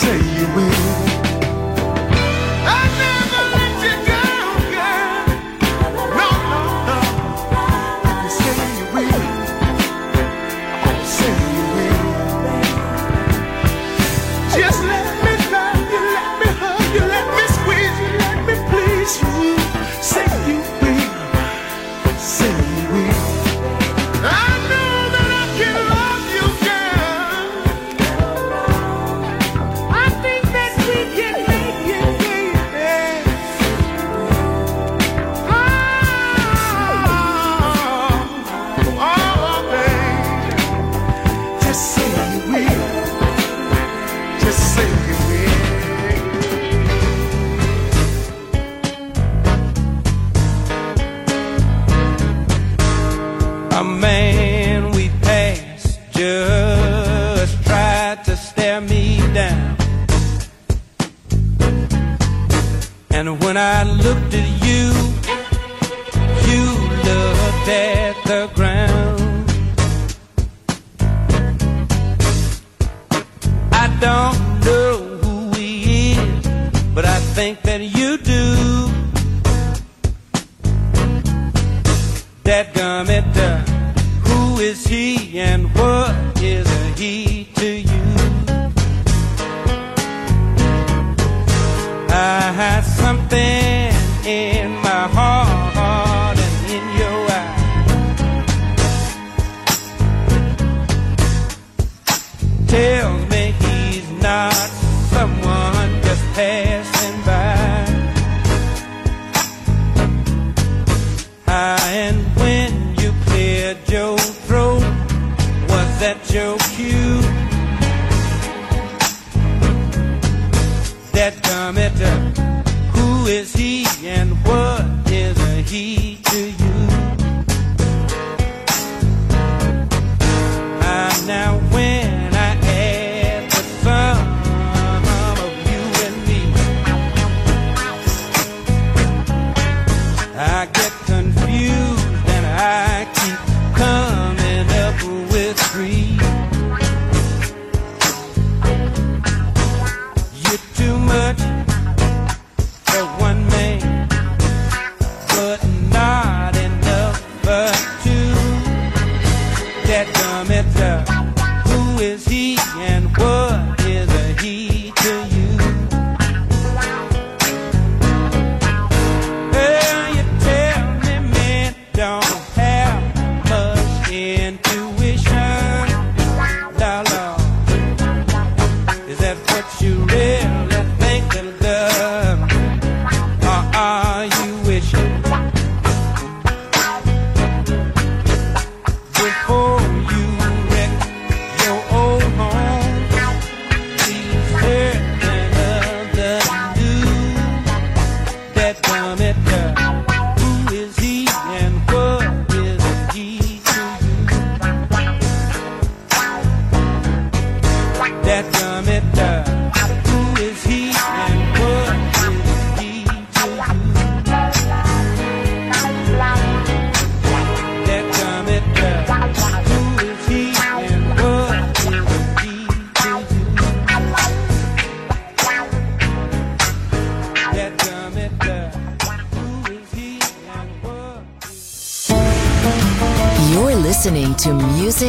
say you will.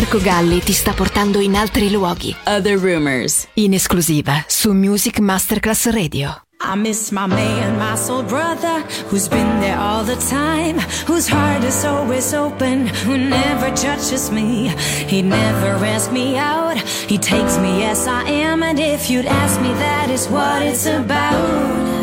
Marco Galli ti sta portando in altri luoghi. Other rumors. In esclusiva su Music Masterclass Radio. I miss my man, my soul brother, who's been there all the time, whose heart is always open, who never judges me. He never asks me out, he takes me as I am, and if you'd ask me, that is what it's about.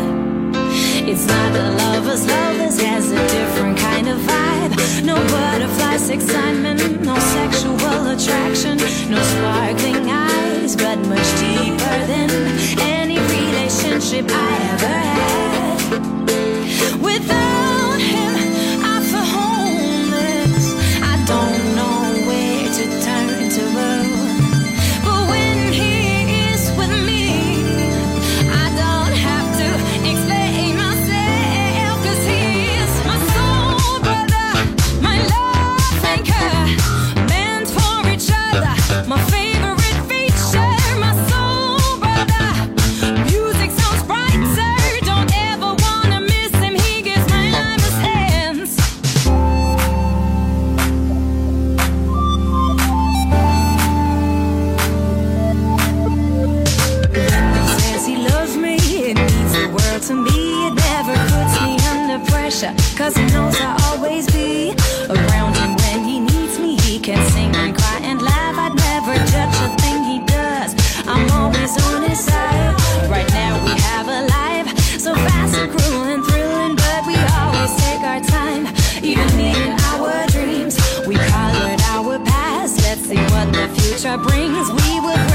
It's not a lover's love, this has a different kind of vibe. No butterflies, excitement, no sexual attraction, no sparkling eyes, but much deeper than any relationship I ever had. Without always be around him when he needs me. He can sing and cry and laugh. I'd never judge a thing he does. I'm always on his side. Right now we have a life so fast and cruel and thrilling, but we always take our time. Even in our dreams, we colored our past. Let's see what the future brings. We will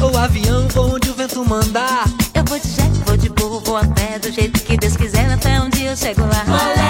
ou avião, vou onde o vento mandar. Eu vou de jet, vou de burro, vou a pé, do jeito que Deus quiser, até um dia eu chego lá.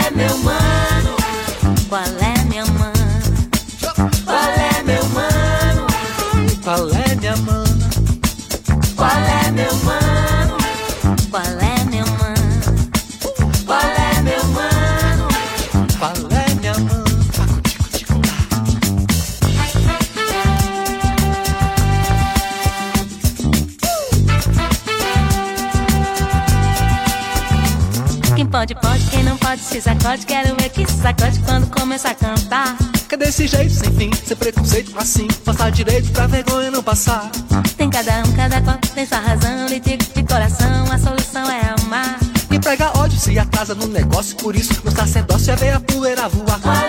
passar. Tem cada um, cada qual tem sua razão. Lhe digo de coração, a solução é amar. E prega ódio, se atrasa no negócio. Por isso, no sacerdócio é ver a poeira voar.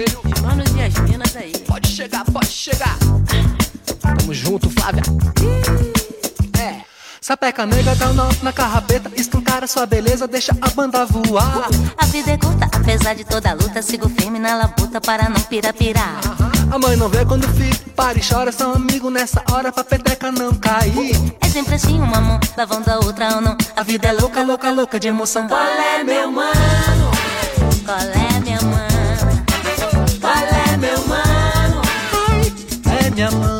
joelho. Manos e as minas aí. Pode chegar, pode chegar. Tamo junto, Flávia. É. Sapeca nega, dá um na carrapeta, escancara sua beleza, deixa a banda voar. A vida é curta, apesar de toda a luta, sigo firme na labuta para não pirapirar. A mãe não vê quando fica, para e chora, são amigo nessa hora pra peteca não cair. É sempre assim, uma mão lavando a outra ou não. A vida é louca, louca, louca de emoção. Qual é, meu mano? Qual é? minha.